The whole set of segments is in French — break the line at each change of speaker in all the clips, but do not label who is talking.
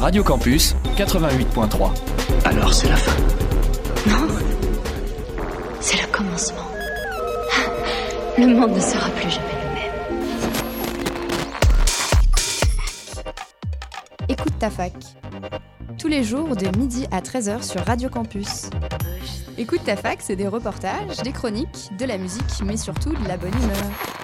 Radio Campus 88.3.
Alors c'est la fin.
Non, c'est le commencement. Le monde ne sera plus jamais le même.
Écoute ta fac. Tous les jours de midi à 13h sur Radio Campus. Écoute ta fac, c'est des reportages, des chroniques, de la musique, mais surtout de la bonne humeur.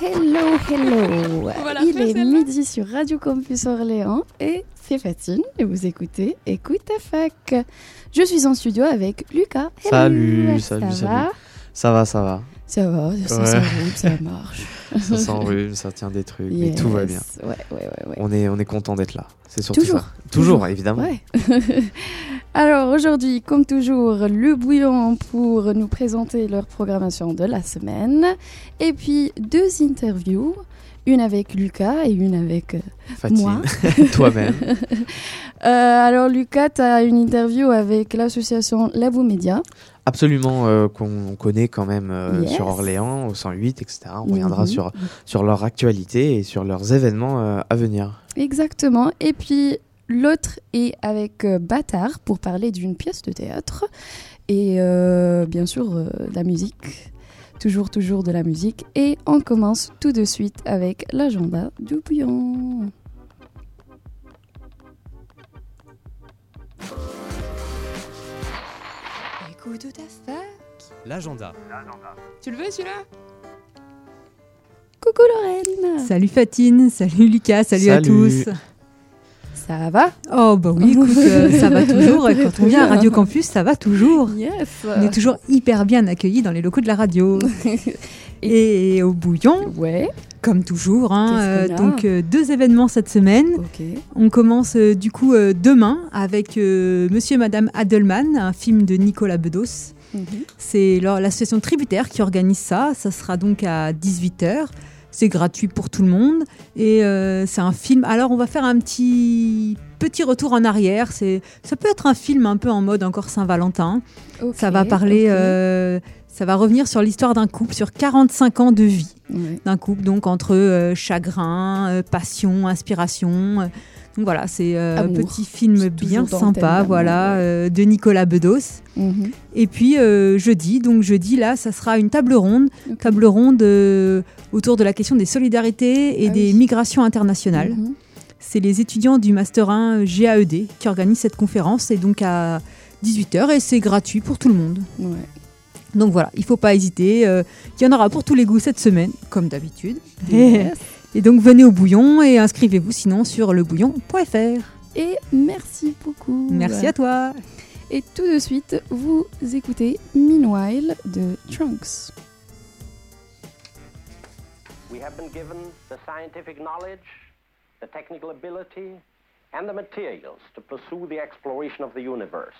Hello, hello.
Voilà,
Il est midi sur Radio Campus Orléans et c'est Fatine et vous écoutez Écoute ta fac. Je suis en studio avec Lucas. Hello,
Salut,
ça
salut,
va.
Ça va, ça va.
Ça va, ça
Ouais.
s'enroule, ça marche.
Ça s'enrhume, ça tient des trucs, mais
Yes.
tout va bien.
Ouais, ouais, ouais. ouais.
On est, on est content d'être là. C'est surtout
Toujours,
ça. Toujours,
toujours.
évidemment.
Alors aujourd'hui, comme toujours, le bouillon pour nous présenter leur programmation de la semaine. Et puis deux interviews, une avec Lucas et une avec euh,
Fatine,
moi.
toi-même.
Euh, alors Lucas, tu as une interview avec l'association Labo Média.
Absolument, euh, qu'on connaît quand même
Yes.
sur Orléans, au 108, etc. On reviendra
Mhm.
sur, sur leur actualité et sur leurs événements à venir.
Exactement. Et puis l'autre est avec euh, Bâtard pour parler d'une pièce de théâtre. Et euh, bien sûr, euh, de la musique. Toujours, toujours de la musique. Et on commence tout de suite avec l'agenda du bouillon.
Écoute ta fac.
L'agenda.
Tu le veux celui-là?
Coucou Lorraine
Salut Fatine, salut Lucas, salut, à tous.
Ça va
Oh bah oui, écoute, euh, ça va toujours. Quand on vient à Radio Campus, ça va toujours.
Yes
On est toujours hyper bien accueillis dans les locaux de la radio. Et au bouillon,
Ouais,
comme toujours. hein,
a
donc euh, deux événements cette semaine. On commence euh, du coup euh, demain avec euh, Monsieur et Madame Adelman, un film de Nicolas Bedos.
Mhm.
C'est l'association tributaire qui organise ça. Ça sera donc à 18h. C'est gratuit pour tout le monde. Et euh, c'est un film. Alors, on va faire un petit, petit retour en arrière. C'est, ça peut être un film un peu en mode encore Saint-Valentin. Ça va parler. euh, ça va revenir sur l'histoire d'un couple, sur 45 ans de vie d'un couple, donc entre euh, chagrin, passion, inspiration. Euh. Donc voilà, c'est euh, un
Amour.
petit film bien sympa, voilà, euh, de Nicolas Bedos.
Mhm.
Et puis euh, jeudi, donc jeudi là, ça sera une table ronde, table ronde euh, autour de la question des solidarités et
Ah
des
oui.
migrations internationales.
Mhm.
C'est les étudiants du master 1 GAED qui organisent cette conférence, c'est donc à 18h et c'est gratuit pour tout le monde.
Ouais.
Donc voilà, il faut pas hésiter. euh, Il y en aura pour tous les goûts cette semaine, comme d'habitude.
Yes.
Et donc venez au bouillon et inscrivez-vous sinon sur lebouillon.fr.
Et merci beaucoup.
Merci à toi.
Et tout de suite, vous écoutez Meanwhile de Trunks.
We have been given the scientific knowledge, the technical ability, and the materials to pursue the exploration of the universe.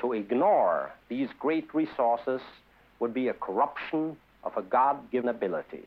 To ignore these great resources would be a corruption of a God given ability.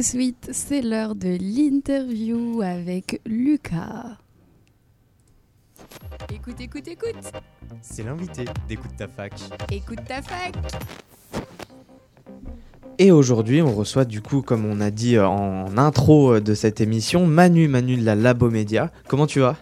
De suite, c'est l'heure de l'interview avec Lucas. Écoute, écoute, écoute.
C'est l'invité d'Écoute ta fac.
Écoute ta fac.
Et aujourd'hui, on reçoit du coup, comme on a dit en intro de cette émission, Manu, Manu de la Labomédia. Comment tu vas?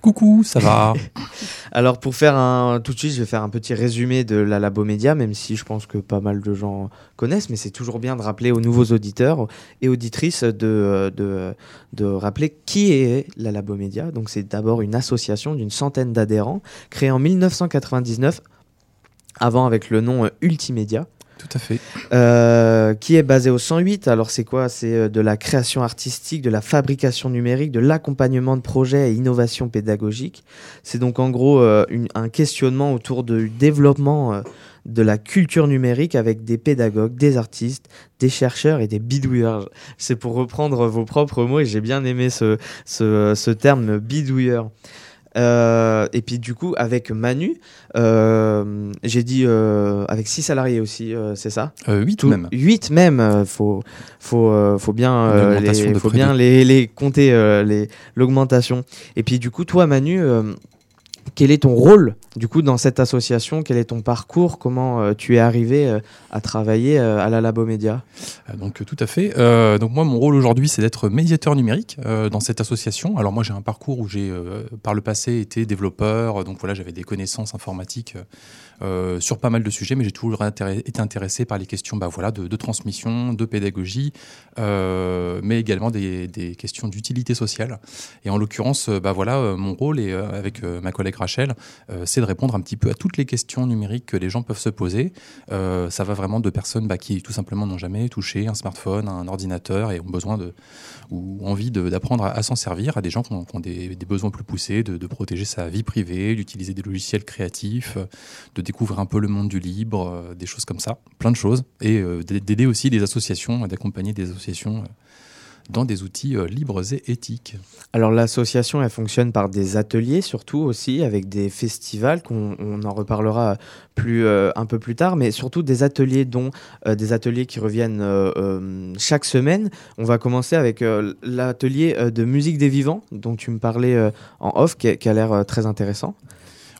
Coucou, ça va
Alors pour faire un tout de suite, je vais faire un petit résumé de la Labomédia, même si je pense que pas mal de gens connaissent, mais c'est toujours bien de rappeler aux nouveaux auditeurs et auditrices de, rappeler qui est la Labomédia. Donc c'est d'abord une association d'une centaine d'adhérents, créée en 1999, avant avec le nom Ultimédia.
Tout à fait.
Euh, qui est basé au 108. Alors c'est quoi? C'est euh, de la création artistique, de la fabrication numérique, de l'accompagnement de projets et innovation pédagogique. C'est donc en gros euh, un questionnement autour du développement de la culture numérique avec des pédagogues, des artistes, des chercheurs et des bidouilleurs. C'est pour reprendre vos propres mots et j'ai bien aimé ce, ce terme bidouilleur. Euh, et puis du coup avec Manu, euh, j'ai dit euh, avec six salariés aussi, c'est ça
Euh, 8
tout,
même.
8 même, faut, faut, faut bien, les, faut bien les, les compter, les- l'augmentation. Et puis du coup, toi Manu, quel est ton rôle du coup dans cette association? Quel est ton parcours? Comment euh, tu es arrivé euh, à travailler euh, à la Labomédia
Donc tout à fait. Donc moi, mon rôle aujourd'hui, c'est d'être médiateur numérique dans cette association. Alors moi, j'ai un parcours où j'ai par le passé été développeur. Donc voilà, j'avais des connaissances informatiques euh, sur pas mal de sujets, mais j'ai toujours été intéressé par les questions, bah voilà, de, transmission, de pédagogie, euh, mais également des, des questions d'utilité sociale. Et en l'occurrence, euh, bah voilà, mon rôle et avec ma collègue Rachel, c'est de répondre un petit peu à toutes les questions numériques que les gens peuvent se poser. Ça va vraiment de personnes bah, qui tout simplement n'ont jamais touché un smartphone, un ordinateur et ont besoin de ou envie d'apprendre à, s'en servir, à des gens qui ont, des, besoins plus poussés, de, de protéger sa vie privée, d'utiliser des logiciels créatifs, de découvrir un peu le monde du libre, euh, des choses comme ça, plein de choses, et euh, d'a- d'aider aussi des associations, d'accompagner des associations euh, dans des outils euh, libres et éthiques.
Alors l'association, elle fonctionne par des ateliers surtout aussi, avec des festivals qu'on on en reparlera plus euh, un peu plus tard, mais surtout des ateliers dont euh, des ateliers qui reviennent euh, euh, chaque semaine. On va commencer avec euh, l'atelier euh, de musique des vivants dont tu me parlais euh, en off, qui, a- l'air euh, très intéressant.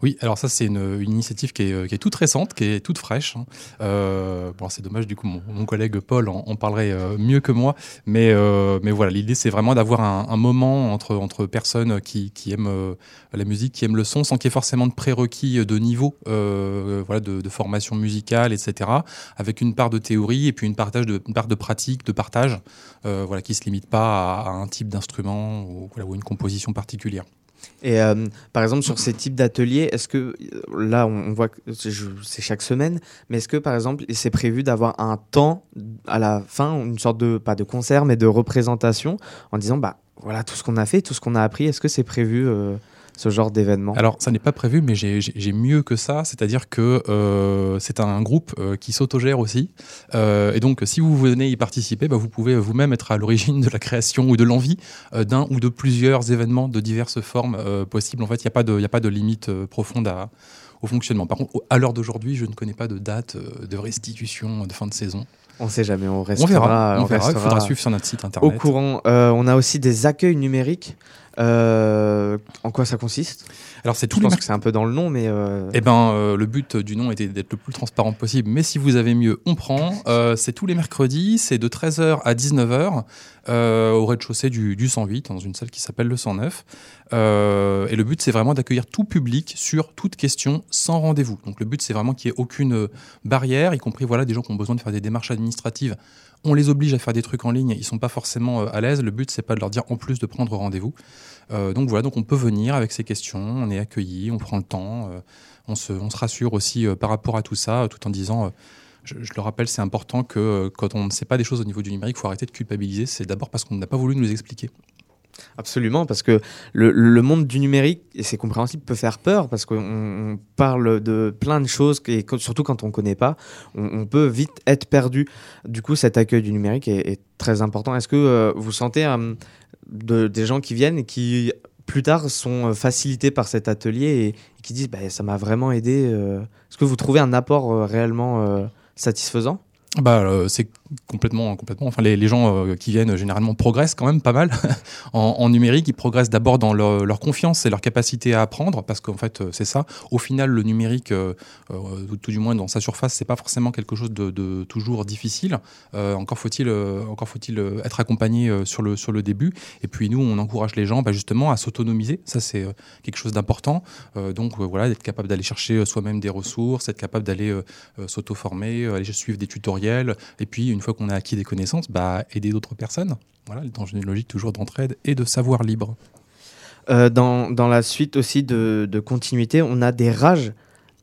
Oui, alors ça c'est une, une initiative qui est, euh, qui est toute récente, qui est toute fraîche. hein. Euh, bon, c'est dommage, du coup mon, mon collègue Paul en, en parlerait euh, mieux que moi, mais, euh, mais voilà, l'idée c'est vraiment d'avoir un, un moment entre, entre personnes qui, qui aiment euh, la musique, qui aiment le son, sans qu'il y ait forcément de prérequis de niveau, euh, voilà, de, de formation musicale, etc., avec une part de théorie et puis une, partage de, une part de pratique, de partage, voilà, qui se limite pas à, à un type d'instrument ou, voilà, ou une composition particulière.
Et euh, par exemple, sur ces types d'ateliers, est-ce que euh, là, on, voit que c'est chaque semaine, mais est-ce que par exemple, c'est prévu d'avoir un temps à la fin, une sorte de, pas de concert, mais de représentation, en disant, bah voilà tout ce qu'on a fait, tout ce qu'on a appris, est-ce que c'est prévu euh, ce genre d'événement?
Alors, ça n'est pas prévu, mais j'ai- mieux que ça. C'est-à-dire que euh, c'est un groupe euh, qui s'autogère aussi. Euh, et donc, si vous venez y participer, bah, vous pouvez vous-même être à l'origine de la création ou de l'envie d'un ou de plusieurs événements de diverses formes possibles. En fait, il n'y a, pas de- il y a pas de limite profonde à, au fonctionnement. Par contre, au- à l'heure d'aujourd'hui, je ne connais pas de date de restitution de fin de saison.
On sait jamais, on
On
restera.
verra. On, verra. Il
restera
faudra suivre sur notre site
au
internet.
courant. Euh, on a aussi des accueils numériques. Euh, en quoi ça consiste?
Alors, c'est
Je
tous les
pense que c'est un peu dans le nom, mais euh,
Eh ben, euh, le but du nom était d'être le plus transparent possible, mais si vous avez mieux, on prend. C'est tous les mercredis, c'est de 13h à 19h euh, au rez-de-chaussée du, du 108, dans une salle qui s'appelle le 109. Euh, et le but, c'est vraiment d'accueillir tout public sur toute question sans rendez-vous. Donc le but, c'est vraiment qu'il n'y ait aucune barrière, y compris voilà, des gens qui ont besoin de faire des démarches administratives. On les oblige à faire des trucs en ligne, ils sont pas forcément euh, à l'aise. Le but, c'est pas de leur dire en plus de prendre rendez-vous. Euh, donc voilà, donc on peut venir avec ces questions, on est accueilli, on prend le temps, euh, on, se, rassure aussi par rapport à tout ça, tout en disant, je, le rappelle, c'est important que quand on ne sait pas des choses au niveau du numérique, il faut arrêter de culpabiliser. C'est d'abord parce qu'on n'a pas voulu nous expliquer.
Absolument, parce que le, monde du numérique, et c'est compréhensible, peut faire peur, parce qu'on on parle de plein de choses, et surtout quand on ne connaît pas, on, peut vite être perdu. Du coup, cet accueil du numérique est, très important. Est-ce que euh, vous sentez euh, de- des gens qui viennent et qui, plus tard, sont euh, facilités par cet atelier et, qui disent bah, ça m'a vraiment aidé. Est-ce que vous trouvez un apport réellement satisfaisant?
Bah, euh, c'est complètement, complètement. Enfin, les, gens euh, qui viennent généralement progressent quand même pas mal en, numérique. Ils progressent d'abord dans leur, confiance et leur capacité à apprendre, parce qu'en fait, euh, c'est ça. Au final, le numérique, euh, euh, tout du moins dans sa surface, c'est pas forcément quelque chose de, toujours difficile. Euh, encore faut-il, euh, encore faut-il euh, être accompagné euh, sur le sur le début. Et puis nous, on encourage les gens, bah, justement, à s'autonomiser. Ça, c'est euh, quelque chose d'important. Euh, donc euh, voilà, d'être capable d'aller chercher euh, soi-même des ressources, être capable d'aller euh, euh, s'auto-former, euh, aller suivre des tutoriels, et puis une fois qu'on a acquis des connaissances, bah, aider d'autres personnes. Voilà, dans une logique toujours d'entraide et de savoir libre.
Euh, dans, dans la suite aussi de, de continuité, on a des rages,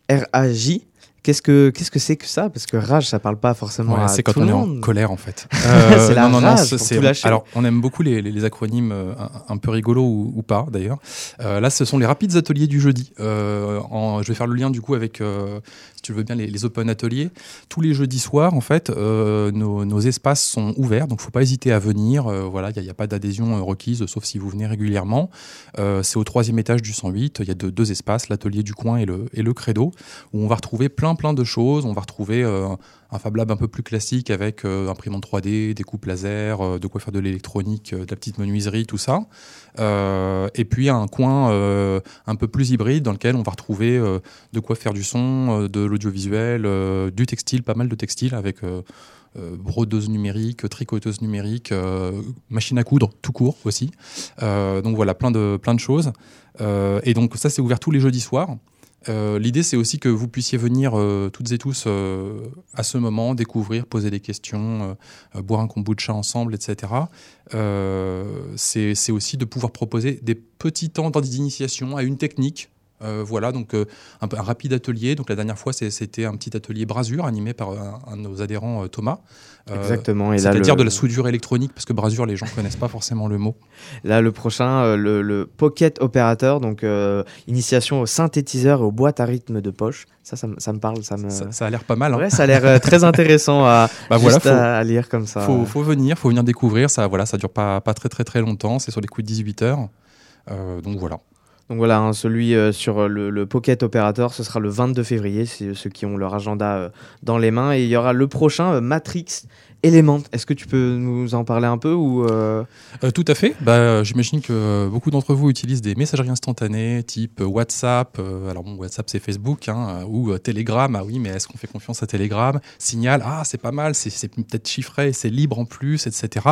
R-A-J. Qu'est-ce que qu'est-ce que c'est que ça? Parce que rage, ça parle pas forcément
Ouais,
à
c'est quand
tout
on
le
est en colère en fait.
C'est la
non, non, non,
rage pour tout.
Alors, on aime beaucoup les, les- les acronymes euh, un, un peu rigolos ou, ou pas d'ailleurs. Euh, là, ce sont les rapides ateliers du jeudi. Euh, en- je vais faire le lien du coup avec, euh, tu veux bien, les, les open ateliers. Tous les jeudis soirs, en fait, euh, nos, espaces sont ouverts, donc faut pas hésiter à venir. Euh, voilà, il n'y a, il pas d'adhésion euh, requise, sauf si vous venez régulièrement. C'est au troisième étage du 108. Il y a deux, espaces, l'atelier du coin et le, et le credo, où on va retrouver plein plein de choses. On va retrouver un Fab Lab un peu plus classique avec imprimante 3D, des coupes laser, de quoi faire de l'électronique, de la petite menuiserie, tout ça. Euh, et puis un coin euh, un peu plus hybride dans lequel on va retrouver euh, de quoi faire du son, de l'audiovisuel, du textile, pas mal de textile avec brodeuse numérique, tricoteuse numérique, machine à coudre tout court aussi. Donc voilà, plein de, choses. Et donc ça, c'est ouvert tous les jeudis soirs. Euh, L'idée, c'est aussi que vous puissiez venir euh, toutes et tous euh, à ce moment, découvrir, poser des questions, boire un kombucha ensemble, etc. C'est aussi de pouvoir proposer des petits temps d'initiation à une technique. Euh, voilà, donc euh, un, rapide atelier. Donc la dernière fois, c'était un petit atelier brasure animé par un, un de nos adhérents, euh, Thomas. Euh,
Exactement.
C'est-à-dire
le-
de la soudure électronique, parce que brasure, les gens connaissent pas forcément le mot.
Là, le prochain, euh, le, le Pocket Operator, donc euh, initiation au synthétiseur et aux boîtes à rythme de poche. Ça, ça, me- ça me parle, ça me.
Ça, ça a l'air pas mal. hein.
Ouais, ça a l'air euh, très intéressant à,
Bah voilà,
juste
faut-
à, à lire comme ça.
faut, faut venir, faut venir découvrir. Ça, voilà, ça dure pas, pas très très très longtemps. C'est sur les coups de 18 heures. Euh, donc voilà.
Donc voilà, hein, celui euh, sur le, le Pocket Operator, ce sera le 22 février, c'est ceux qui ont leur agenda euh, dans les mains. Et il y aura le prochain, euh, Matrix Element. Est-ce que tu peux nous en parler un peu ou euh,
Euh, tout à fait. Bah, euh, J'imagine que beaucoup d'entre vous utilisent des messageries instantanées type WhatsApp. euh, alors bon, WhatsApp c'est Facebook hein, ou euh, Telegram. Ah oui, mais est-ce qu'on fait confiance à Telegram? Signal. Ah, c'est pas mal. C'est peut-être chiffré, c'est libre en plus, etc.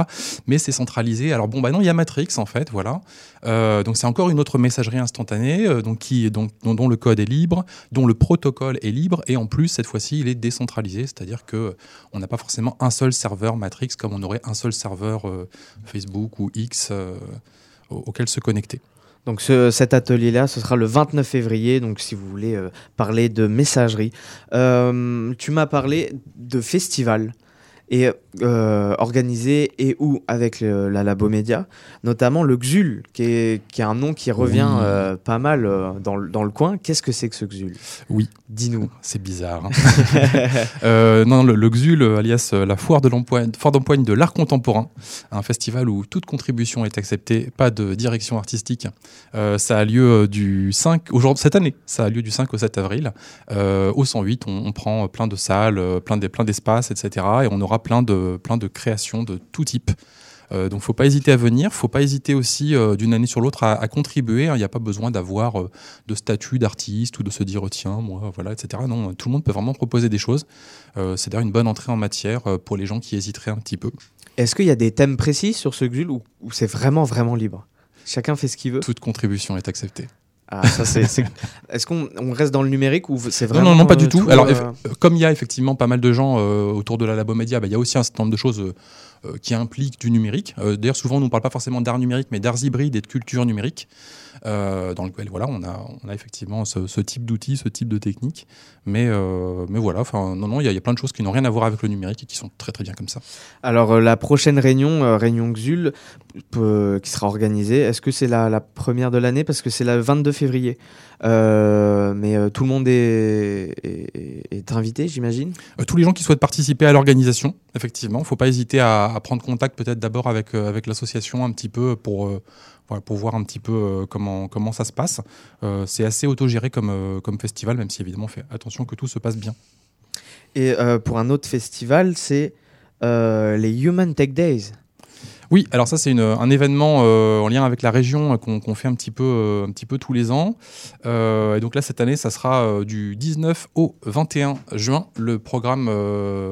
Mais c'est centralisé. Alors bon, bah non, il y a Matrix en fait. Voilà. Euh, donc c'est encore une autre messagerie instantanée, euh, donc qui donc dont, dont le code est libre, dont le protocole est libre, et en plus cette fois-ci il est décentralisé, c'est-à-dire que on n'a pas forcément un seul serveur Matrix comme on aurait un seul serveur euh, Facebook ou X euh, au- auquel se connecter.
Donc ce- cet atelier-là, ce sera le 29 février, donc si vous voulez euh, parler de messagerie. Tu m'as parlé de festival et euh, organisé et où avec le- la Labo Média, notamment le XUL, qui est, qui est un nom qui revient
Oui.
euh, pas mal euh, dans, le- dans le coin. Qu'est-ce que c'est que ce XUL?
Oui.
Dis-nous.
C'est bizarre. hein. Euh, non, le, le XUL, alias la foire d'empoigne de l'art contemporain, un festival où toute contribution est acceptée, pas de direction artistique. Ça a lieu du 5 aujourd'hui cette année. Ça a lieu du 5 au 7 avril. Au 108, on, on prend plein de salles, plein des plein d'espaces, etc. Et on aura plein de plein de créations de tout type. Euh, donc, faut pas hésiter à venir. Faut pas hésiter aussi euh, d'une année sur l'autre à, à contribuer. Il n'y a pas besoin d'avoir euh, de statut d'artiste ou de se dire tiens moi voilà etc. Non, tout le monde peut vraiment proposer des choses. Euh, c'est d'ailleurs une bonne entrée en matière pour les gens qui hésiteraient un petit peu.
Est-ce qu'il y a des thèmes précis sur ce ou, ou c'est vraiment, vraiment libre? Chacun fait ce qu'il veut
Toute contribution est acceptée.
Ah, ça c'est. c'est- Est-ce qu'on on reste dans le numérique ou c'est vraiment.
non, non, pas
euh,
du tout. Alors,
euh,
eff- comme il y a effectivement pas mal de gens euh, autour de la Labo Média, bah, il y a aussi un certain nombre de choses euh, euh, qui impliquent du numérique. Euh, D'ailleurs, souvent, on ne parle pas forcément d'art numérique, mais d'arts hybrides et de culture numérique, euh, dans lequel voilà, on a, on a effectivement ce, ce type d'outils, ce type de technique. Mais, euh, mais voilà, enfin, non, non, il y, a- il y a plein de choses qui n'ont rien à voir avec le numérique et qui sont très très bien comme ça.
Alors, euh, la prochaine réunion, euh, réunion XUL, euh, qui sera organisée, est-ce que c'est la, la première de l'année? Parce que c'est le 22 février. Euh, mais euh, tout le monde est, est- est invité, j'imagine?
Euh, tous les gens qui souhaitent participer à l'organisation, effectivement, il ne faut pas hésiter à, à prendre contact peut-être d'abord avec, euh, avec l'association un petit peu pour, euh, voilà, pour voir un petit peu euh, comment, comment ça se passe. Euh, c'est assez autogéré comme, euh, comme festival, même si évidemment on fait attention que tout se passe bien.
Et pour un autre festival, c'est les Human Tech Days.
Oui, alors ça c'est un événement euh, en lien avec la région qu'on fait un petit peu, euh, un petit peu tous les ans. Euh, et donc là cette année, ça sera du 19 au 21 juin. Le programme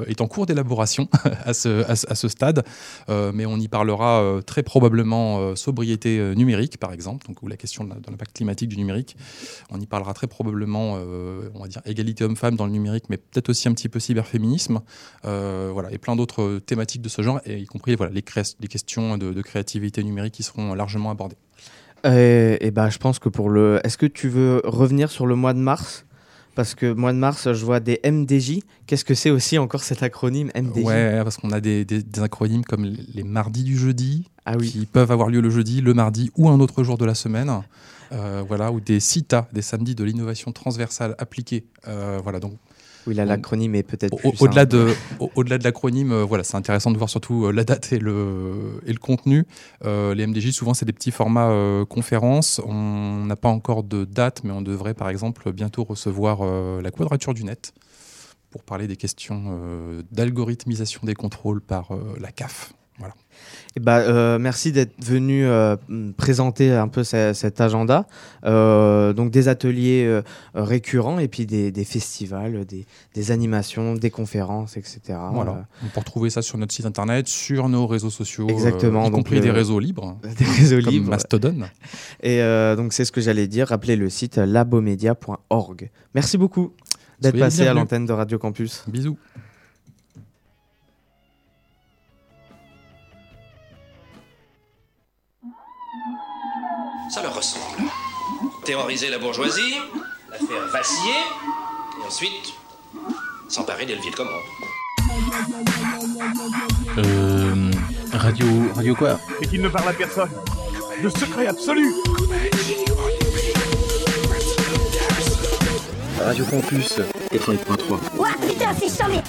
est en cours d'élaboration à, ce, stade, mais on y parlera très probablement sobriété numérique par exemple, donc ou la question de l'impact climatique du numérique. On y parlera très probablement, on va dire égalité homme-femme dans le numérique, mais peut-être aussi un petit peu cyberféminisme, voilà, et plein d'autres thématiques de ce genre, y compris voilà les questions de, de créativité numérique qui seront largement abordées.
Euh, et ben, je pense que pour le. Est-ce que tu veux revenir sur le mois de mars? Parce que mois de mars, je vois des MDJ. Qu'est-ce que c'est aussi encore cet acronyme MDJ
Ouais, parce qu'on a des, des- des acronymes comme les, les mardis du jeudi,
Ah oui.
qui peuvent avoir lieu le jeudi, le mardi ou un autre jour de la semaine. Euh, voilà, ou des CITA, des samedis de l'innovation transversale appliquée. Euh, voilà, donc
Oui, là, l'acronyme est peut-être.
Au-delà de, au- au-delà de l'acronyme, euh, voilà, c'est intéressant de voir surtout euh, la date et le, et le contenu. Euh, les MDJ, souvent, c'est des petits formats conférences. On n'a pas encore de date, mais on devrait, par exemple, bientôt recevoir la quadrature du net pour parler des questions d'algorithmisation des contrôles par la CAF.
Eh ben, euh, merci d'être venu euh, présenter un peu ce- cet agenda. Euh, donc des ateliers récurrents et puis des, des festivals, des, des animations, des conférences, etc.
Voilà. On peut retrouver ça sur notre site internet, sur nos réseaux sociaux,
Exactement,
y
donc
compris des réseaux libres,
des réseaux
comme
libres.
Mastodon.
Et donc c'est ce que j'allais dire. Rappelez le site labomedia.org. Merci beaucoup d'être passé à l'antenne de Radio Campus.
Bisous.
Ça leur ressemble. Terroriser la bourgeoisie, la faire vaciller, et ensuite s'emparer des leviers de commande.
Euh. Radio. Radio quoi?
Et qu'il ne parle à personne. Le secret absolu
Radio Campus 88.3.
Ouah, putain, c'est charmé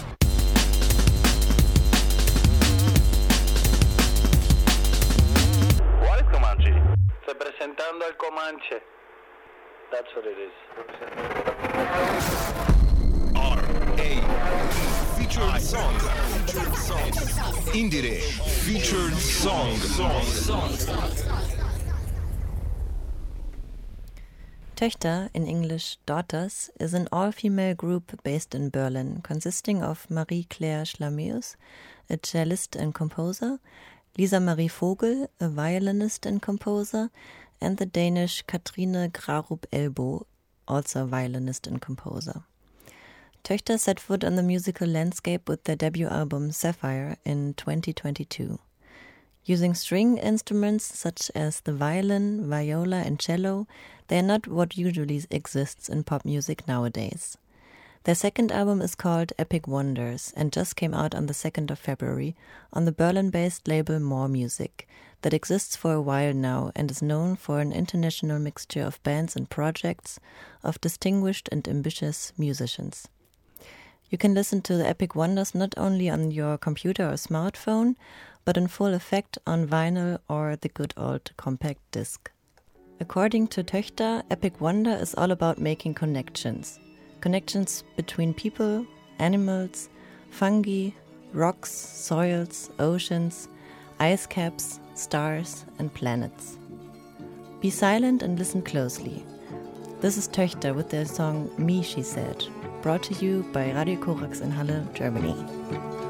Töchter, in English Daughters, is an all female group based in Berlin, consisting of Marie Claire Schlameus, a cellist and composer, Lisa Marie Vogel, a violinist and composer, and the Danish Katrine Grarup Elbo, also a violinist and composer. Töchter set foot on the musical landscape with their debut album Sapphire in 2022. Using string instruments such as the violin, viola, and cello, they are not what usually exists in pop music nowadays. Their second album is called Epic Wonders and just came out on the 2nd of February on the Berlin based label More Music, that exists for a while now and is known for an international mixture of bands and projects of distinguished and ambitious musicians. You can listen to the Epic Wonders not only on your computer or smartphone, but in full effect on vinyl or the good old compact disc. According to Töchter, Epic Wonder is all about making connections. Connections between people, animals, fungi, rocks, soils, oceans, ice caps, stars, and planets. Be silent and listen closely. This is Töchter with their song Me, She Said, brought to you by Radio Korax in Halle, Germany.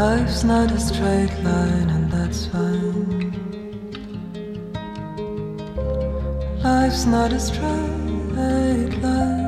Life's not a straight line, and that's fine. Life's not a straight line.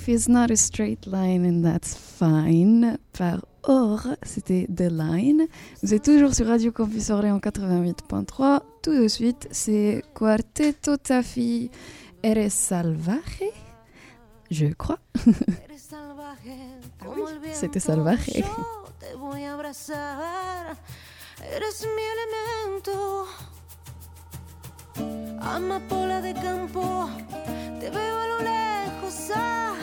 Life is not a straight line and that's fine par Or, c'était The Line. Vous êtes toujours sur Radio Campus Orléans 88.3. Tout de suite, c'est Quarteto Tafi Eres Salvaje? Je crois. Ah oui, c'était Salvaje.
Eres mi elemento. Amapola de campo, te veo a lo lejos. Ah,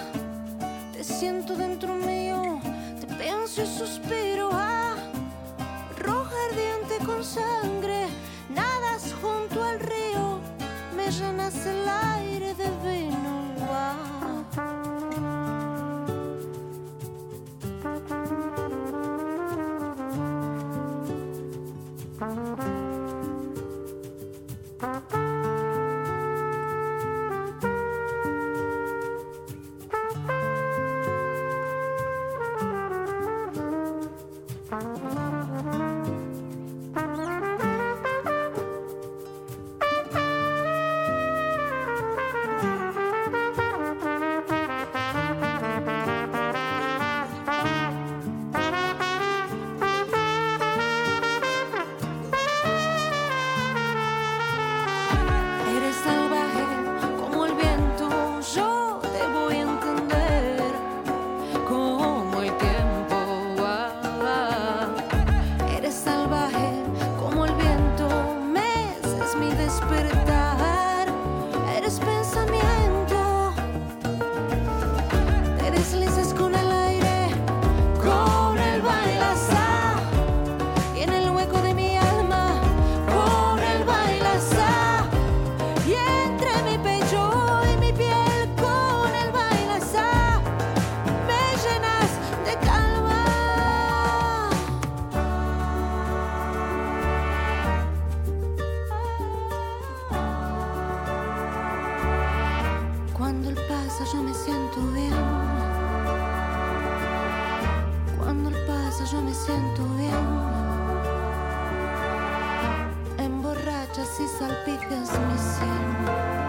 te siento dentro mío, te pienso y suspiro. Ah, roja ardiente con sangre, nadas junto al río, me llenas el aire de vino. Emborrachas y salpicas mi sien.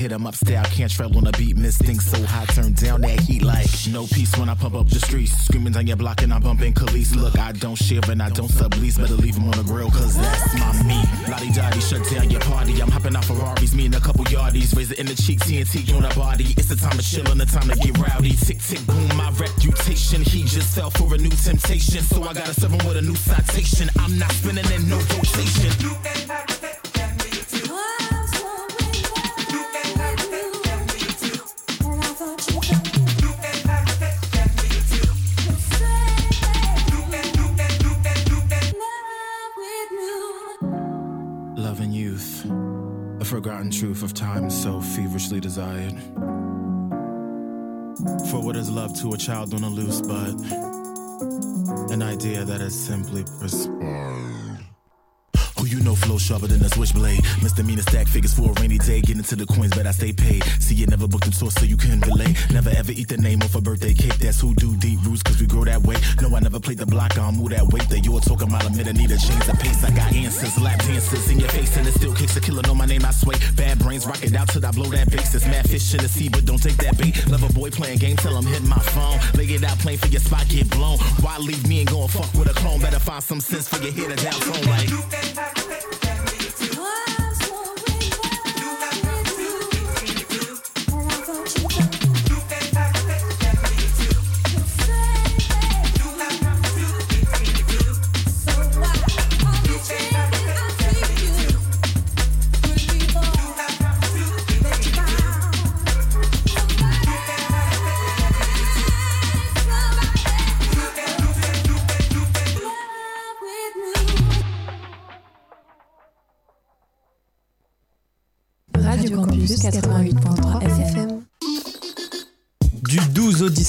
Hit him upstairs. I can't travel on a beat. Miss things so hot, turn down that heat like no peace when I pump up the streets. Screaming down your block and I'm bumping Khalees. Look, I don't share and I don't sublease. Better leave him on the grill, cause that's my meat. Lottie Dottie, shut down your party. I'm hopping out Ferraris, me and a couple yardies. It in the cheek, TNT on the body. It's the time to chill and the time to get rowdy. Tick, tick, boom, my reputation. He just fell for a new temptation. So I gotta serve him with a new citation. I'm not spinning in no rotation. Feverishly desired. For what is love to a child on a loose but an idea that is simply prescribed. You flow sharper than a switchblade? Mr. Misdemeanor stack figures for a rainy day. Get into the coins, but I stay paid. See, you never booked the tour, so you couldn't relate. Never ever eat the name off a birthday cake. That's who do deep roots, cause we grow that way. No, I never played the block, I move that weight. That you're talking about, admit I need a change of pace. I got answers, lap dances in your face, and it still kicks a killer. Know my name, I sway. Bad brains, rock it out till I blow that bass. It's mad fish in the sea, but don't take that bait. Love a boy playing game till I'm hitting my phone. Lay it out, playing for your spot, get blown. Why leave me and go and fuck with a clone? Better find some sense for your head down tone like.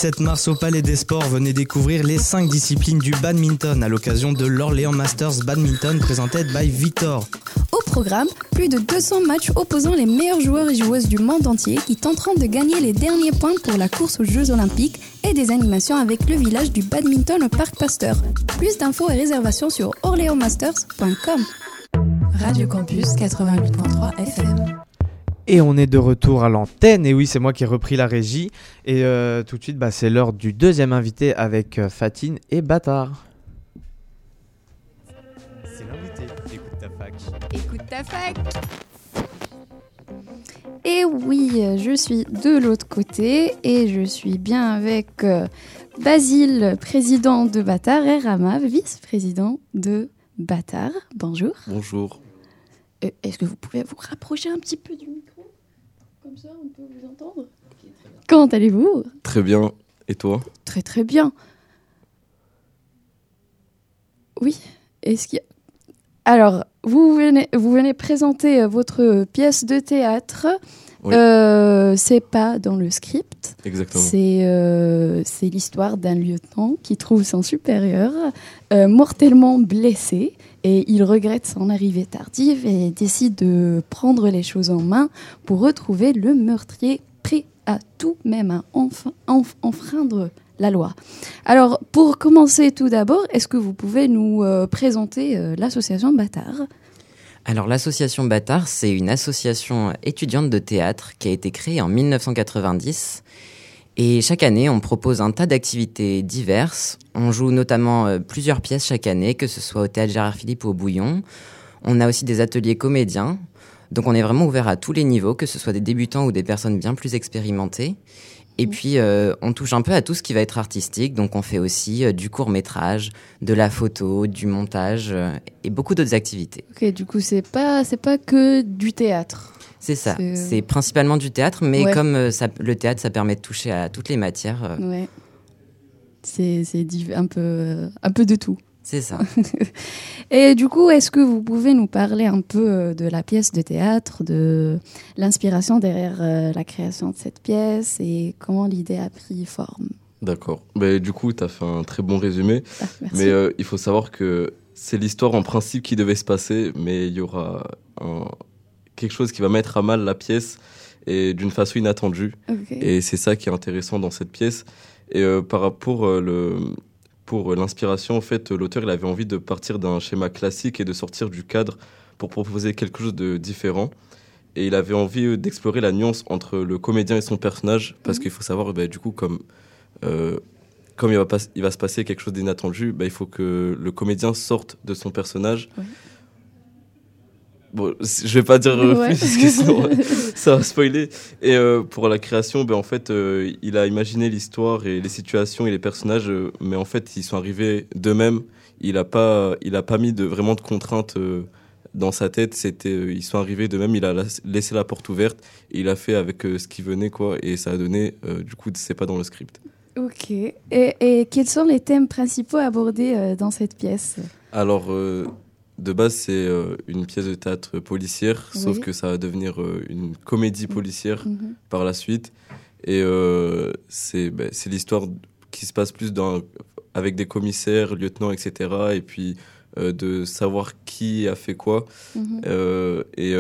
17 mars au Palais des Sports, venez découvrir les 5 disciplines du badminton à l'occasion de l'Orléans Masters Badminton présenté by Victor.
Au programme, plus de 200 matchs opposant les meilleurs joueurs et joueuses du monde entier qui tenteront de gagner les derniers points pour la course aux Jeux Olympiques et des animations avec le village du badminton au Parc Pasteur. Plus d'infos et réservations sur orléansmasters.com.
Radio Campus 88.3 FM.
Et on est de retour à l'antenne. Et oui, c'est moi qui ai repris la régie. Et euh, tout de suite, bah, c'est l'heure du deuxième invité avec euh, Fatine et Bâtard.
C'est l'invité. Écoute ta fac.
Écoute ta fac.
Et oui, je suis de l'autre côté et je suis bien avec euh, Basile, président de Bâtard, et Rama, vice-président de Bâtard. Bonjour.
Bonjour.
Est-ce que vous pouvez vous rapprocher un petit peu du micro? Comme ça, on peut vous entendre. Comment allez-vous?
Très bien. Et toi?
Très très bien. Oui. Est-ce qu'il y a- Alors, vous venez, vous venez présenter euh, votre pièce de théâtre.
Oui.
Euh, c'est pas dans le script.
Exactement.
C'est euh, c'est l'histoire d'un lieutenant qui trouve son supérieur euh, mortellement blessé et il regrette son arrivée tardive et décide de prendre les choses en main pour retrouver le meurtrier prêt à tout, même à enf- enf- enfreindre la loi. Alors, pour commencer tout d'abord, est-ce que vous pouvez nous euh, présenter euh, l'association Bâtard?
Alors l'association Bâtard, c'est une association étudiante de théâtre qui a été créée en 1990. Et chaque année, on propose un tas d'activités diverses. On joue notamment euh, plusieurs pièces chaque année, que ce soit au théâtre Gérard Philippe ou au Bouillon. On a aussi des ateliers comédiens. Donc on est vraiment ouvert à tous les niveaux, que ce soit des débutants ou des personnes bien plus expérimentées. Et puis, euh, on touche un peu à tout ce qui va être artistique. Donc, on fait aussi euh, du court métrage, de la photo, du montage euh, et beaucoup d'autres activités.
Ok, du coup, c'est pas, c'est pas que du théâtre.
C'est ça.
C'est-
C'est principalement du théâtre, mais
Ouais.
comme euh, ça, le théâtre, ça permet de toucher à toutes les matières. euh,
Ouais. C'est un peu, euh, un peu de tout.
C'est ça.
Et du coup, est-ce que vous pouvez nous parler un peu euh, de la pièce de théâtre, de l'inspiration derrière euh, la création de cette pièce et comment l'idée a pris forme?
D'accord. Ben, du coup, tu as fait un très bon résumé.
Ah, merci.
mais euh, il faut savoir que c'est l'histoire en principe qui devait se passer, mais il y aura un- quelque chose qui va mettre à mal la pièce et d'une façon inattendue. Et c'est ça qui est intéressant dans cette pièce. Et euh, par rapport euh, le pour l'inspiration, en fait, l'auteur il avait envie de partir d'un schéma classique et de sortir du cadre pour proposer quelque chose de différent. Et il avait envie euh, d'explorer la nuance entre le comédien et son personnage, parce
Mhm.
qu'il faut savoir, bah, du coup, comme, euh, comme il, va pas, il va se passer quelque chose d'inattendu, bah, il faut que le comédien sorte de son personnage. Bon, je vais pas dire euh,
Ouais.
plus parce que sinon, ça va spoiler. Et euh, pour la création, ben, en fait, euh, il a imaginé l'histoire et les situations et les personnages, mais en fait, ils sont arrivés d'eux-mêmes. Il a pas, il a pas mis de vraiment de contraintes dans sa tête. C'était, ils sont arrivés d'eux-mêmes. Il a la- laissé la porte ouverte et il a fait avec ce qui venait quoi. Et ça a donné, du coup, c'est pas dans le script.
Ok. Et, et quels sont les thèmes principaux abordés dans cette pièce?
Alors, de base, c'est euh, une pièce de théâtre policière, sauf que ça va devenir euh, une comédie policière
Mhm.
par la suite. Et euh, c'est ben, c'est l'histoire qui se passe plus dans, avec des commissaires, lieutenants, etc. Et puis de savoir qui a fait quoi.
Mhm.
Euh, et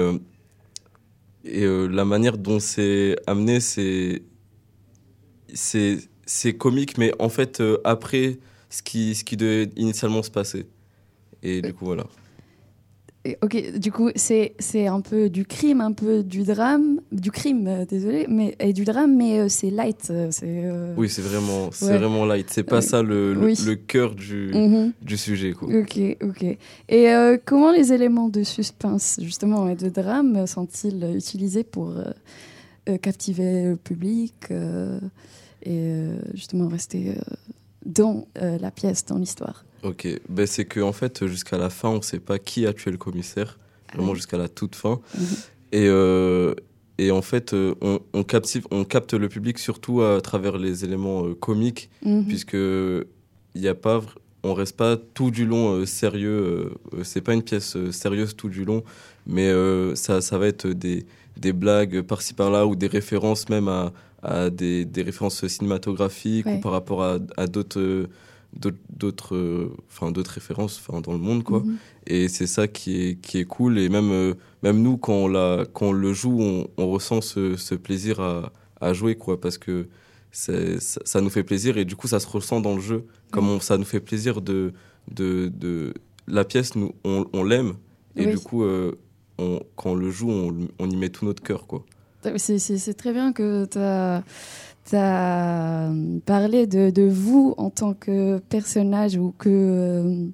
et la manière dont c'est amené, c'est c'est c'est comique, mais en fait, euh, après ce qui, ce qui devait initialement se passer. Et du coup, voilà.
Ok, du coup, c'est c'est un peu du crime, un peu du drame, du crime, euh, désolé, mais et du drame, mais euh, c'est light, euh, c'est. euh,
Oui, c'est vraiment, c'est
ouais.
vraiment light. C'est pas ça le, le,
Oui.
le cœur du,
Mhm.
du sujet. Quoi.
Ok, ok. Et euh, comment les éléments de suspense, justement, et de drame sont-ils utilisés pour euh, euh, captiver le public euh, et euh, justement rester euh, dans euh, la pièce, dans l'histoire?
Ok, ben, c'est que en fait, jusqu'à la fin, on sait pas qui a tué le commissaire, vraiment
ouais.
jusqu'à la toute fin.
Mhm.
Et, euh, et en fait, euh, on, on, captive, on capte le public surtout à travers les éléments euh, comiques,
Mhm.
puisque il y a pas, on reste pas tout du long sérieux. c'est pas une pièce sérieuse tout du long, mais ça, ça va être des, des blagues par-ci par-là ou des références même à, à des, des références cinématographiques
Ouais.
ou par rapport à, à d'autres. D'autres d'autres euh, enfin d'autres références enfin dans le monde quoi.
Mhm.
et c'est ça qui est qui est cool. Et même euh, même nous quand on la quand on le joue on, on ressent ce, ce plaisir à, à jouer quoi parce que ça, ça nous fait plaisir et du coup ça se ressent dans le jeu. Comme on- ça nous fait plaisir de de, de la pièce nous on, on l'aime. Et
Oui.
du coup euh, on, quand on le joue on, on y met tout notre cœur quoi.
C'est très bien que tu as, parlé de, de vous en tant que personnage ou que, euh,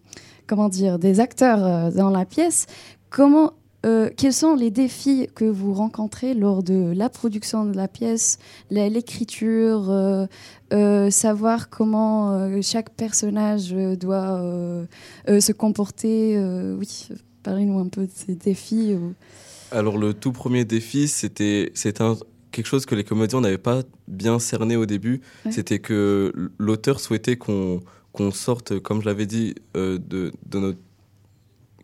comment dire, des acteurs euh, dans la pièce. Comment, euh, quels sont les défis que vous rencontrez lors de la production de la pièce, l'écriture, euh, euh, savoir comment euh, chaque personnage euh, doit euh, euh, se comporter euh, Oui, parlez-nous un peu de ces défis.
Alors le tout premier défi, c'était un- quelque chose que les comédiens n'avaient pas bien cerné au début.
Ouais.
C'était que l'auteur souhaitait qu'on sorte, comme je l'avais dit, euh, de, de, notre,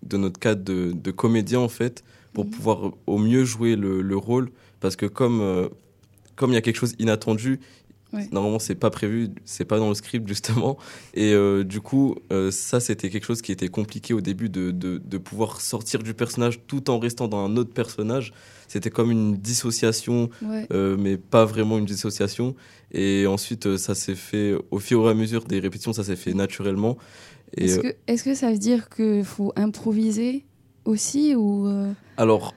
de notre cadre de, de comédien en fait, pour pouvoir au mieux jouer le, le rôle. Parce que comme euh, comme il y a quelque chose inattendu,
Ouais.
normalement c'est pas prévu, c'est pas dans le script justement. Et euh, du coup, euh, ça c'était quelque chose qui était compliqué au début de, de, de pouvoir sortir du personnage tout en restant dans un autre personnage. C'était comme une dissociation,
Ouais.
euh, mais pas vraiment une dissociation. Et ensuite, ça s'est fait au fur et à mesure des répétitions, ça s'est fait naturellement.
Est-ce que, est-ce que ça veut dire qu'il faut improviser aussi ou
Alors,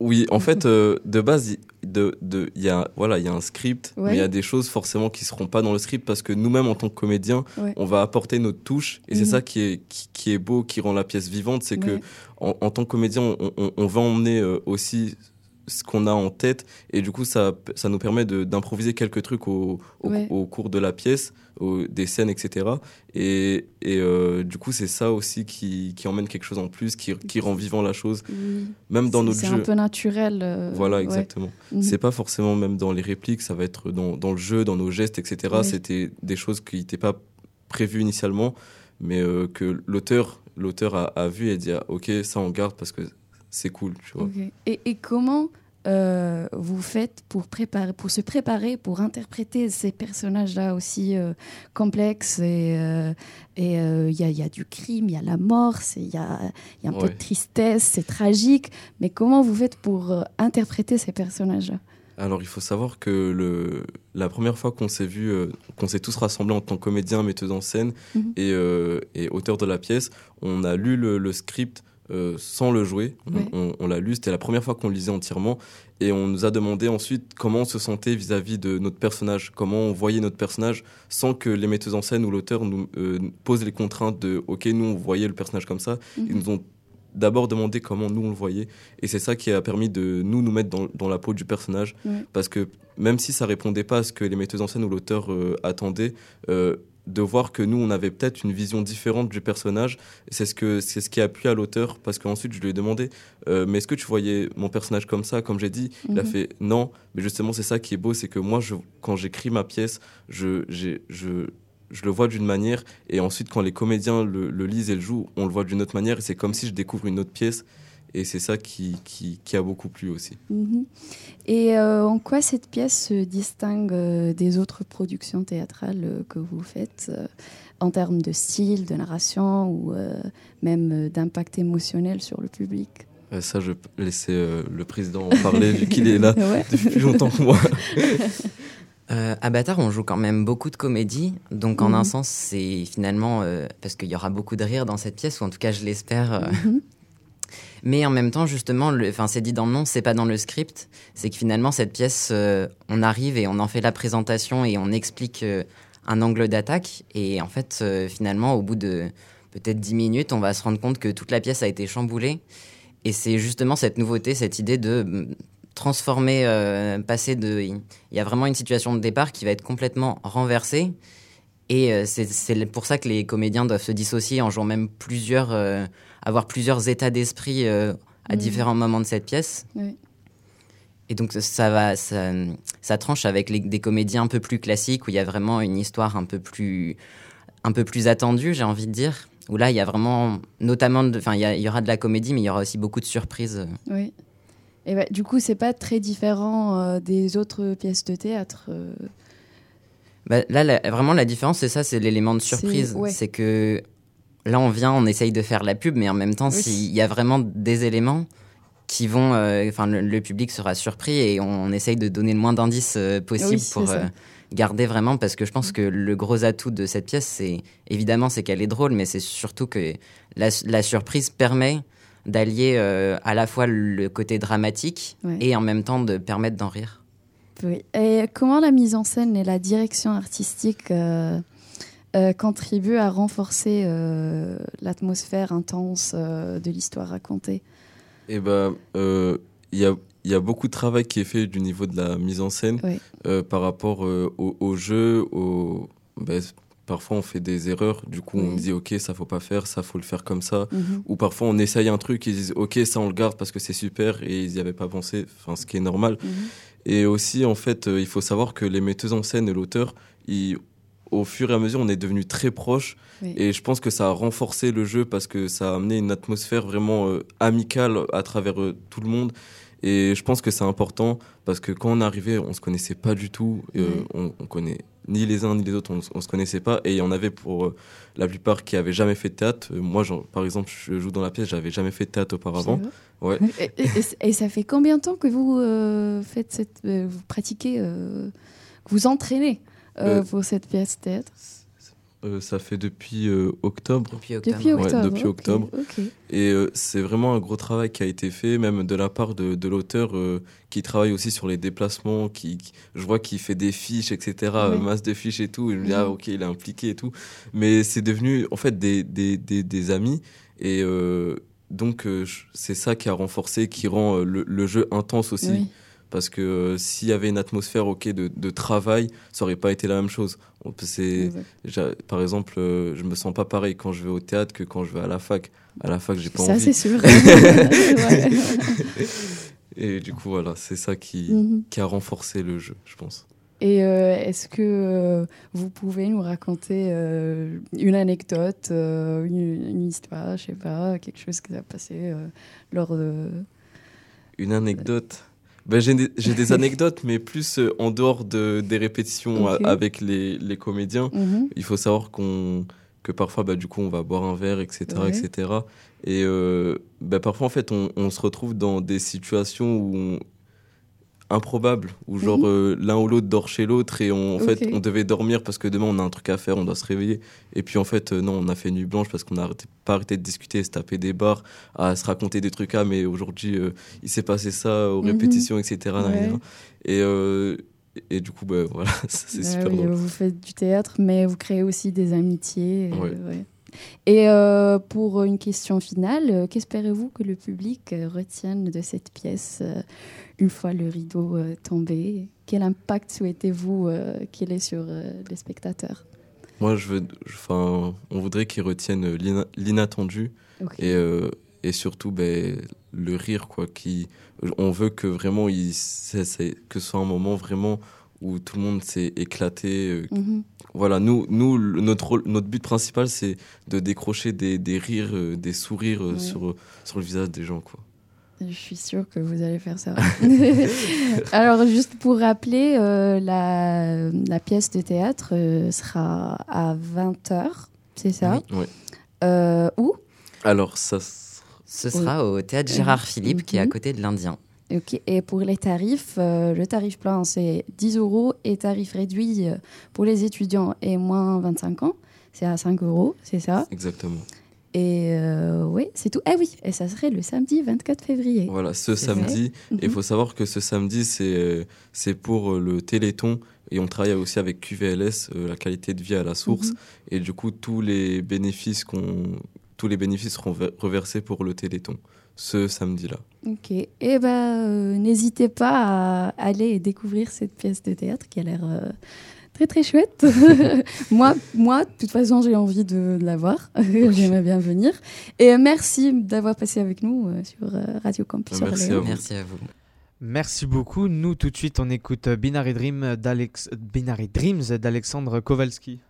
oui, en fait, euh, de base, il de, de, il y, a, voilà, il y a un script,
Ouais.
mais il y a des choses forcément qui seront pas dans le script parce que nous-mêmes, en tant que comédiens,
Ouais.
on va apporter notre touche. Et
Mhm.
c'est ça qui est, qui, qui est beau, qui rend la pièce vivante. C'est
Ouais.
que en, en tant que comédien, on, on- on va emmener euh, aussi ce qu'on a en tête et du coup ça, ça nous permet d'improviser quelques trucs au, au,
Ouais.
au cours de la pièce des scènes etc et, et euh, du coup c'est ça aussi qui, qui emmène quelque chose en plus qui, qui rend vivant la chose
Oui.
même dans
c'est-
notre
c'est
jeu
un peu naturel euh,
voilà
ouais.
exactement
Mhm.
c'est pas forcément même dans les répliques ça va être dans, dans le jeu dans nos gestes etc
Ouais.
c'était des choses qui n'étaient pas prévues initialement mais euh, que l'auteur l'auteur a, a vu et dit ah, ok ça on garde parce que c'est cool tu vois.
Et, et comment euh, vous faites pour, préparer, pour se préparer, pour interpréter ces personnages-là aussi euh, complexes Et euh, et, il y, a, il y a du crime, il y a la mort, il y a, il y a un peu de tristesse, c'est tragique. Mais comment vous faites pour interpréter ces personnages-là?
Alors, il faut savoir que le, la première fois qu'on s'est vu, euh, qu'on s'est tous rassemblés en tant que comédien, metteuse en scène
Mhm.
et, euh, et auteur de la pièce, on a lu le, le script euh, sans le jouer. On-
Ouais.
On, on l'a lu, c'était la première fois qu'on lisait entièrement. Et on nous a demandé ensuite comment on se sentait vis-à-vis de notre personnage, comment on voyait notre personnage sans que les metteuses en scène ou l'auteur nous euh, posent les contraintes de OK, nous on voyait le personnage comme ça.
Mhm.
Ils nous ont d'abord demandé comment nous on le voyait. Et c'est ça qui a permis de nous nous mettre dans, dans la peau du personnage. Parce que même si ça répondait pas à ce que les metteuses en scène ou l'auteur euh, attendaient, euh, de voir que nous on avait peut-être une vision différente du personnage, c'est ce que c'est ce qui a plu à l'auteur parce qu'ensuite je lui ai demandé euh, mais est-ce que tu voyais mon personnage comme ça comme j'ai dit? Il a
Mhm.
fait non. Mais justement c'est ça qui est beau c'est que moi je, quand j'écris ma pièce je je je le vois d'une manière et ensuite quand les comédiens le, le lisent et le jouent on le voit d'une autre manière et c'est comme si je découvre une autre pièce et c'est ça qui, qui, qui a beaucoup plu aussi
Mhm. Et euh, en quoi cette pièce se distingue euh, des autres productions théâtrales euh, que vous faites euh, en termes de style, de narration ou euh, même euh, d'impact émotionnel sur le public?
Euh, ça je peux laisser euh, le président en parler vu qu'il est là
Ouais.
depuis plus longtemps que moi
Euh, à Bâtard, on joue quand même beaucoup de comédie. Donc, en
Mhm.
un sens, c'est finalement. euh, parce qu'il y aura beaucoup de rire dans cette pièce, ou en tout cas, je l'espère. euh.
Mhm.
Mais en même temps, justement, c'est dit dans le nom, c'est pas dans le script. C'est que finalement, cette pièce, euh, on arrive et on en fait la présentation et on explique euh, un angle d'attaque. Et en fait, euh, finalement, au bout de peut-être 10 minutes, on va se rendre compte que toute la pièce a été chamboulée. Et c'est justement cette nouveauté, cette idée de mm, transformer, passer de. Il y a vraiment une situation de départ qui va être complètement renversée. Et euh, c'est pour ça que les comédiens doivent se dissocier en jouant même plusieurs. euh, avoir plusieurs états d'esprit euh, à
Mhm.
différents moments de cette pièce.
Oui.
Et donc ça- va, ça, ça tranche avec les- des comédiens un peu plus classiques où il y a vraiment une histoire un peu plus, un peu plus attendue, j'ai envie de dire. Où là, il y a vraiment, notamment, enfin, il y, a- il y aura de la comédie, mais il y aura aussi beaucoup de surprises.
Oui. Et bah, du coup, c'est pas très différent euh, des autres pièces de théâtre.
Bah, là, la- vraiment, la différence, c'est ça, c'est l'élément de
C'est-
surprise.
ouais.
C'est que là, on vient, on essaye de faire la pub, mais en même temps,
Oui.
s'il y a vraiment des éléments qui vont, euh, enfin, le, le public sera surpris et on, essaye de donner le moins d'indices euh, possible
Oui,
pour euh, garder vraiment, parce que je pense que le gros atout de cette pièce, c'est évidemment, c'est qu'elle est drôle, mais c'est surtout que la, la surprise permet d'allier euh, à la fois le côté dramatique
Ouais.
et en même temps de permettre d'en rire.
Oui. Et comment la mise en scène et la direction artistique euh, euh, contribuent à renforcer euh, l'atmosphère intense de l'histoire racontée?
Et ben, il y a il y a beaucoup de travail qui est fait du niveau de la mise en scène
Oui.
euh, par rapport euh, au, au jeu. Au, ben, parfois, on fait des erreurs. Du coup, on
Oui.
dit OK, ça faut pas faire, ça faut le faire comme ça.
Mhm.
Ou parfois, on essaye un truc, ils disent OK, ça on le garde parce que c'est super et ils y avaient pas pensé. Enfin, ce qui est normal.
Mhm.
Et aussi, en fait, euh, il faut savoir que les metteuses en scène et l'auteur, ils- au fur et à mesure, on est devenus très proches.
Oui.
Et je pense que ça a renforcé le jeu parce que ça a amené une atmosphère vraiment euh, amicale à travers euh, tout le monde. Et je pense que c'est important parce que quand on arrivait, on se connaissait pas du tout. Euh,
Oui.
on, on connaît ni les uns ni les autres, on, on se connaissait pas. Et il y en avait pour euh, la plupart qui avaient jamais fait de théâtre. Euh, moi, genre, par exemple, je joue dans la pièce, j'avais jamais fait de théâtre auparavant. Ouais.
et, et- et ça fait combien de temps que vous euh, faites cette, vous pratiquez, que vous entraînez pour cette pièce théâtre?
Euh, ça fait depuis euh, octobre.
Depuis
octobre. Depuis
Ouais,
octobre,
depuis. Et euh, c'est vraiment un gros travail qui a été fait, même de la part de, de l'auteur euh, qui travaille aussi sur les déplacements. Qui, qui- je vois qu'il fait des fiches, etc.,
Oui.
masse de fiches et tout. Et je me dis,
Mhm.
ah ok, il est impliqué et tout. Mais c'est devenu en fait des, des, des, des amis. Et euh, donc, euh, c'est ça qui a renforcé, qui rend euh, le, le jeu intense aussi.
Oui.
Parce que euh, s'il y avait une atmosphère ok de, de travail, ça aurait pas été la même chose. C'est, par exemple, euh, je me sens pas pareil quand je vais au théâtre que quand je vais à la fac. À la fac, j'ai pas
Ça,
envie.
c'est sûr. C'est vrai.
Et du coup, voilà, c'est ça qui,
Mhm.
qui a renforcé le jeu, je pense.
Et euh, est-ce que euh, vous pouvez nous raconter euh, une anecdote, une, une histoire, je sais pas, quelque chose qui a passé lors de...
Une anecdote? Ben, j'ai des, des anecdotes, mais plus euh, en dehors de, des répétitions a-
Ok.
avec les, les comédiens.
Mhm.
Il faut savoir qu'on que parfois, bah, du coup, on va boire un verre, etc.,
Ouais.
etc. Et euh, bah, parfois, en fait, on, on se retrouve dans des situations où on- improbable où genre
Mhm.
euh, l'un ou l'autre dort chez l'autre et on, en fait on devait dormir parce que demain on a un truc à faire, on doit se réveiller. Et puis en fait euh, non, on a fait nuit blanche parce qu'on a arrêté- pas arrêté de discuter, se taper des bars, à se raconter des trucs. Ah mais aujourd'hui euh, il s'est passé ça aux
Mhm.
répétitions, etc.
Ouais.
Et, et du coup bah, voilà, c'est
Ah
super
oui,
drôle.
Vous faites du théâtre, mais vous créez aussi des amitiés.
Ouais.
ouais. Et pour une question finale, qu'espérez-vous que le public retienne de cette pièce une fois le rideau euh, tombé Quel impact souhaitez-vous euh, qu'il ait sur euh, les spectateurs?
Moi, je veux, enfin, on voudrait qu'ils retiennent l'ina- l'inattendu et, et surtout ben, le rire, quoi. Qui, on veut que vraiment, il, que ce soit un moment vraiment où tout le monde s'est éclaté.
Mhm.
Voilà, nous, nous notre, rôle- notre but principal, c'est de décrocher des, des rires, des sourires
Ouais.
sur, sur le visage des gens, quoi.
Je suis sûre que vous allez faire ça. Alors, juste pour rappeler, euh, la, la pièce de théâtre euh, sera à 20h, c'est ça
Oui.
Euh, Où?
Alors, ça.
Ce sera au théâtre Gérard Philippe, qui est à
Mhm.
côté de l'Indien.
Ok, et pour les tarifs, euh, le tarif plein c'est 10 euros et tarif réduit pour les étudiants et moins 25 ans, c'est à 5 euros, c'est ça?
Exactement.
Et euh, oui, c'est tout. Ah oui, et ça serait le samedi 24 février.
Voilà, ce samedi.
vrai.
Et il
Mhm.
faut savoir que ce samedi, c'est euh, pour euh, le Téléthon. Et on travaille aussi avec QVLS, euh, la qualité de vie à la source.
Mhm.
Et du coup, tous les bénéfices, tous les bénéfices seront ver- reversés pour le Téléthon ce samedi-là.
Ok, et ben euh, n'hésitez pas à aller découvrir cette pièce de théâtre qui a l'air euh, très très chouette. moi, moi, de toute façon, j'ai envie de, de la voir. J'aimerais bien venir. Et euh, merci d'avoir passé avec nous euh, sur euh, Radio Campus.
Merci à vous.
Merci à vous.
Merci beaucoup. Nous, tout de suite, on écoute Binary, Dream d'Alex... Binary Dreams d'Alexandre Kowalski.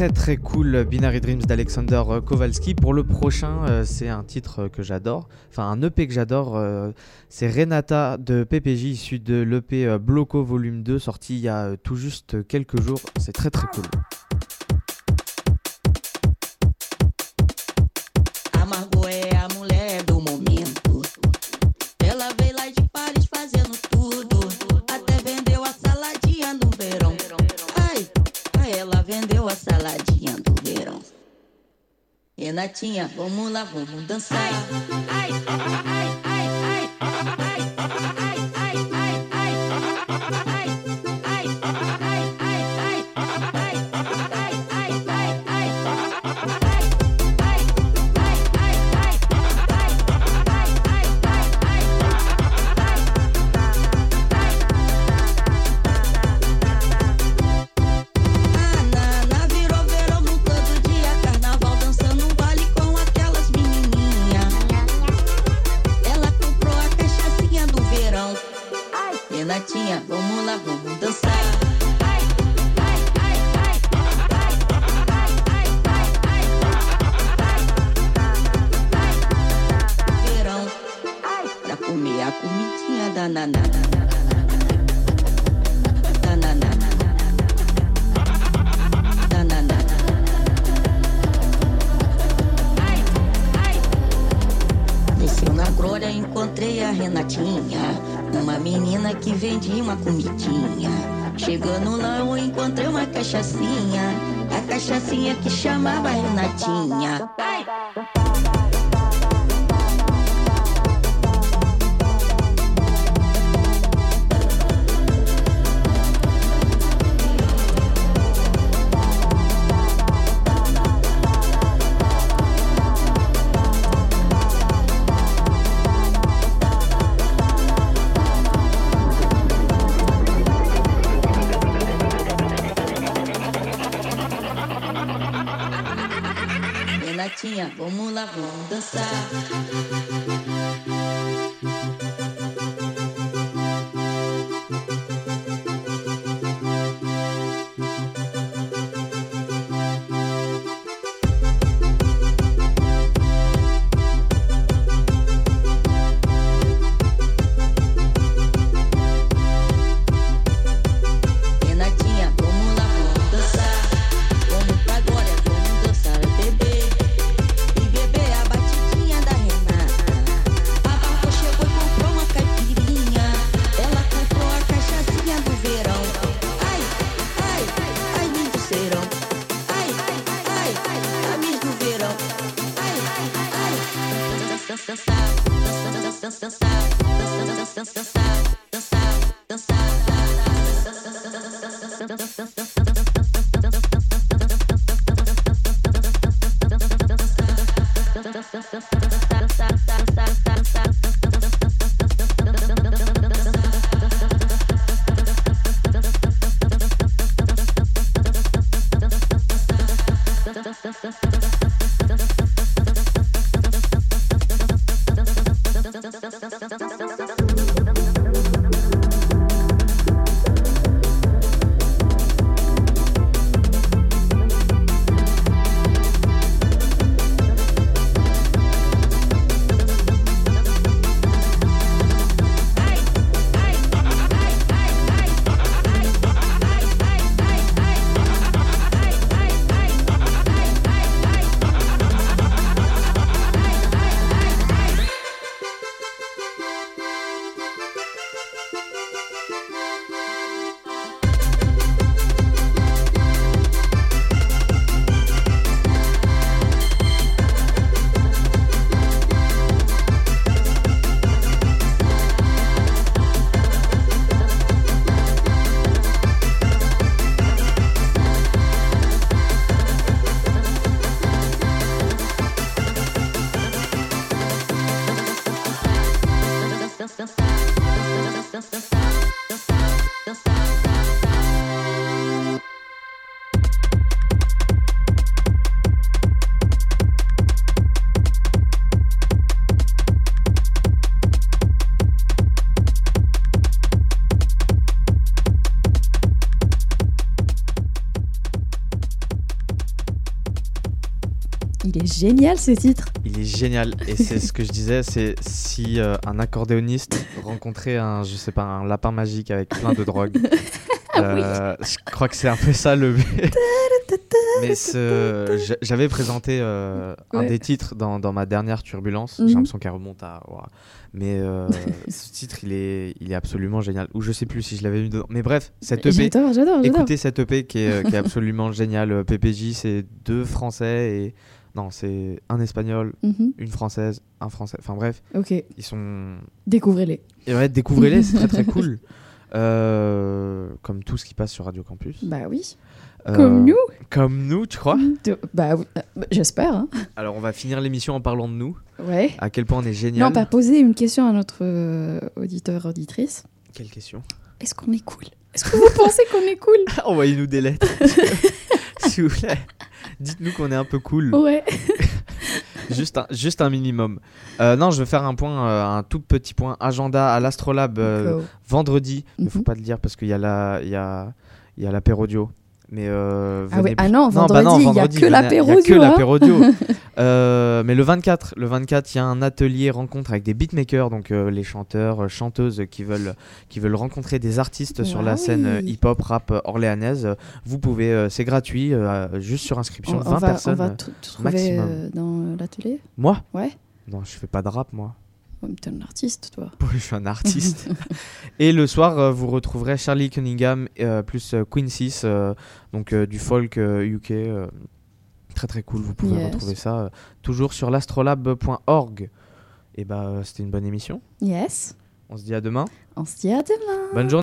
Très très cool Binary Dreams d'Alexander euh, Kowalski. Pour le prochain, euh, c'est un titre que j'adore, enfin un EP que j'adore. euh, c'est Renata de PPJ, issu de l'EP euh, Bloco Volume 2, sorti il y a euh, tout juste quelques jours. C'est très très cool.
Vamos lá, vamos dançar. Ai, ai, ai, encontrei a Renatinha. Uma menina que vendia uma comidinha. Chegando lá, eu encontrei uma cachaçinha. A cachaçinha que chamava Renatinha.
stuff. Génial ce titre.
Il est génial et c'est ce que je disais, c'est si euh, un accordéoniste rencontrait un, je sais pas, un lapin magique avec plein de drogue. euh, Je crois que c'est un peu ça le but. Mais ce- j'a- j'avais présenté euh, un des titres dans, dans ma dernière turbulence.
Mhm.
J'ai l'impression qu'elle remonte à. Mais euh, ce titre, il est, il est absolument génial. Ou je sais plus si je l'avais mis dedans. Mais bref, cette EP.
J'adore, j'adore, j'adore.
Écoutez cette EP qui est, qui est absolument géniale. PPJ, c'est deux Français et. Non, c'est un Espagnol,
Mhm.
une Française, un Français. Enfin bref.
Ok.
Ils sont.
Découvrez-les.
Et ouais, découvrez-les, c'est très très cool. Euh, comme tout ce qui passe sur Radio Campus.
Bah oui.
Euh,
Comme nous
Comme nous, tu crois?
De- Bah oui, euh, j'espère. hein.
Alors, on va finir l'émission en parlant de nous.
Ouais.
À quel point on est génial.
Non, pas poser une question à notre euh, auditeur, auditrice.
Quelle question?
Est-ce qu'on est cool? Est-ce que vous pensez qu'on est cool?
Envoyez-nous des lettres. S'il vous plaît. Dites-nous qu'on est un peu cool.
Ouais.
juste, un, juste un minimum. Euh, non, je vais faire un point, euh, un tout petit point agenda à l'Astrolabe euh, vendredi. Mais faut
Mhm.
pas le dire parce qu'il y a la, il y a, il y a l'apérodio. Mais euh,
Ah ouais, ah
plus-
non,
bah
vendredi, il y a
vendredi,
que
venez-
l'apérodio,
Il y a que
hein.
Euh, mais le 24, le 24, il y a un atelier rencontre avec des beatmakers, donc euh, les chanteurs, euh, chanteuses qui veulent, qui veulent rencontrer des artistes sur la
Ah
scène euh, hip-hop, rap orléanaise. Vous pouvez, euh, c'est gratuit, euh, juste sur inscription,
On,
20
on va,
personnes
on va trouver
maximum.
euh, dans l'atelier?
Moi?
Ouais.
Non, je fais pas de rap, moi.
T'es un artiste, toi.
je suis un artiste. Et le soir, euh, vous retrouverez Charlie Cunningham euh, plus euh, Queen 6, euh, donc du folk UK. très très cool, vous pouvez
Yes.
retrouver ça toujours sur l'astrolabe.org. Et bah, euh, c'était une bonne émission.
Yes.
On se dit à demain.
On se dit à demain.
Bonne journée.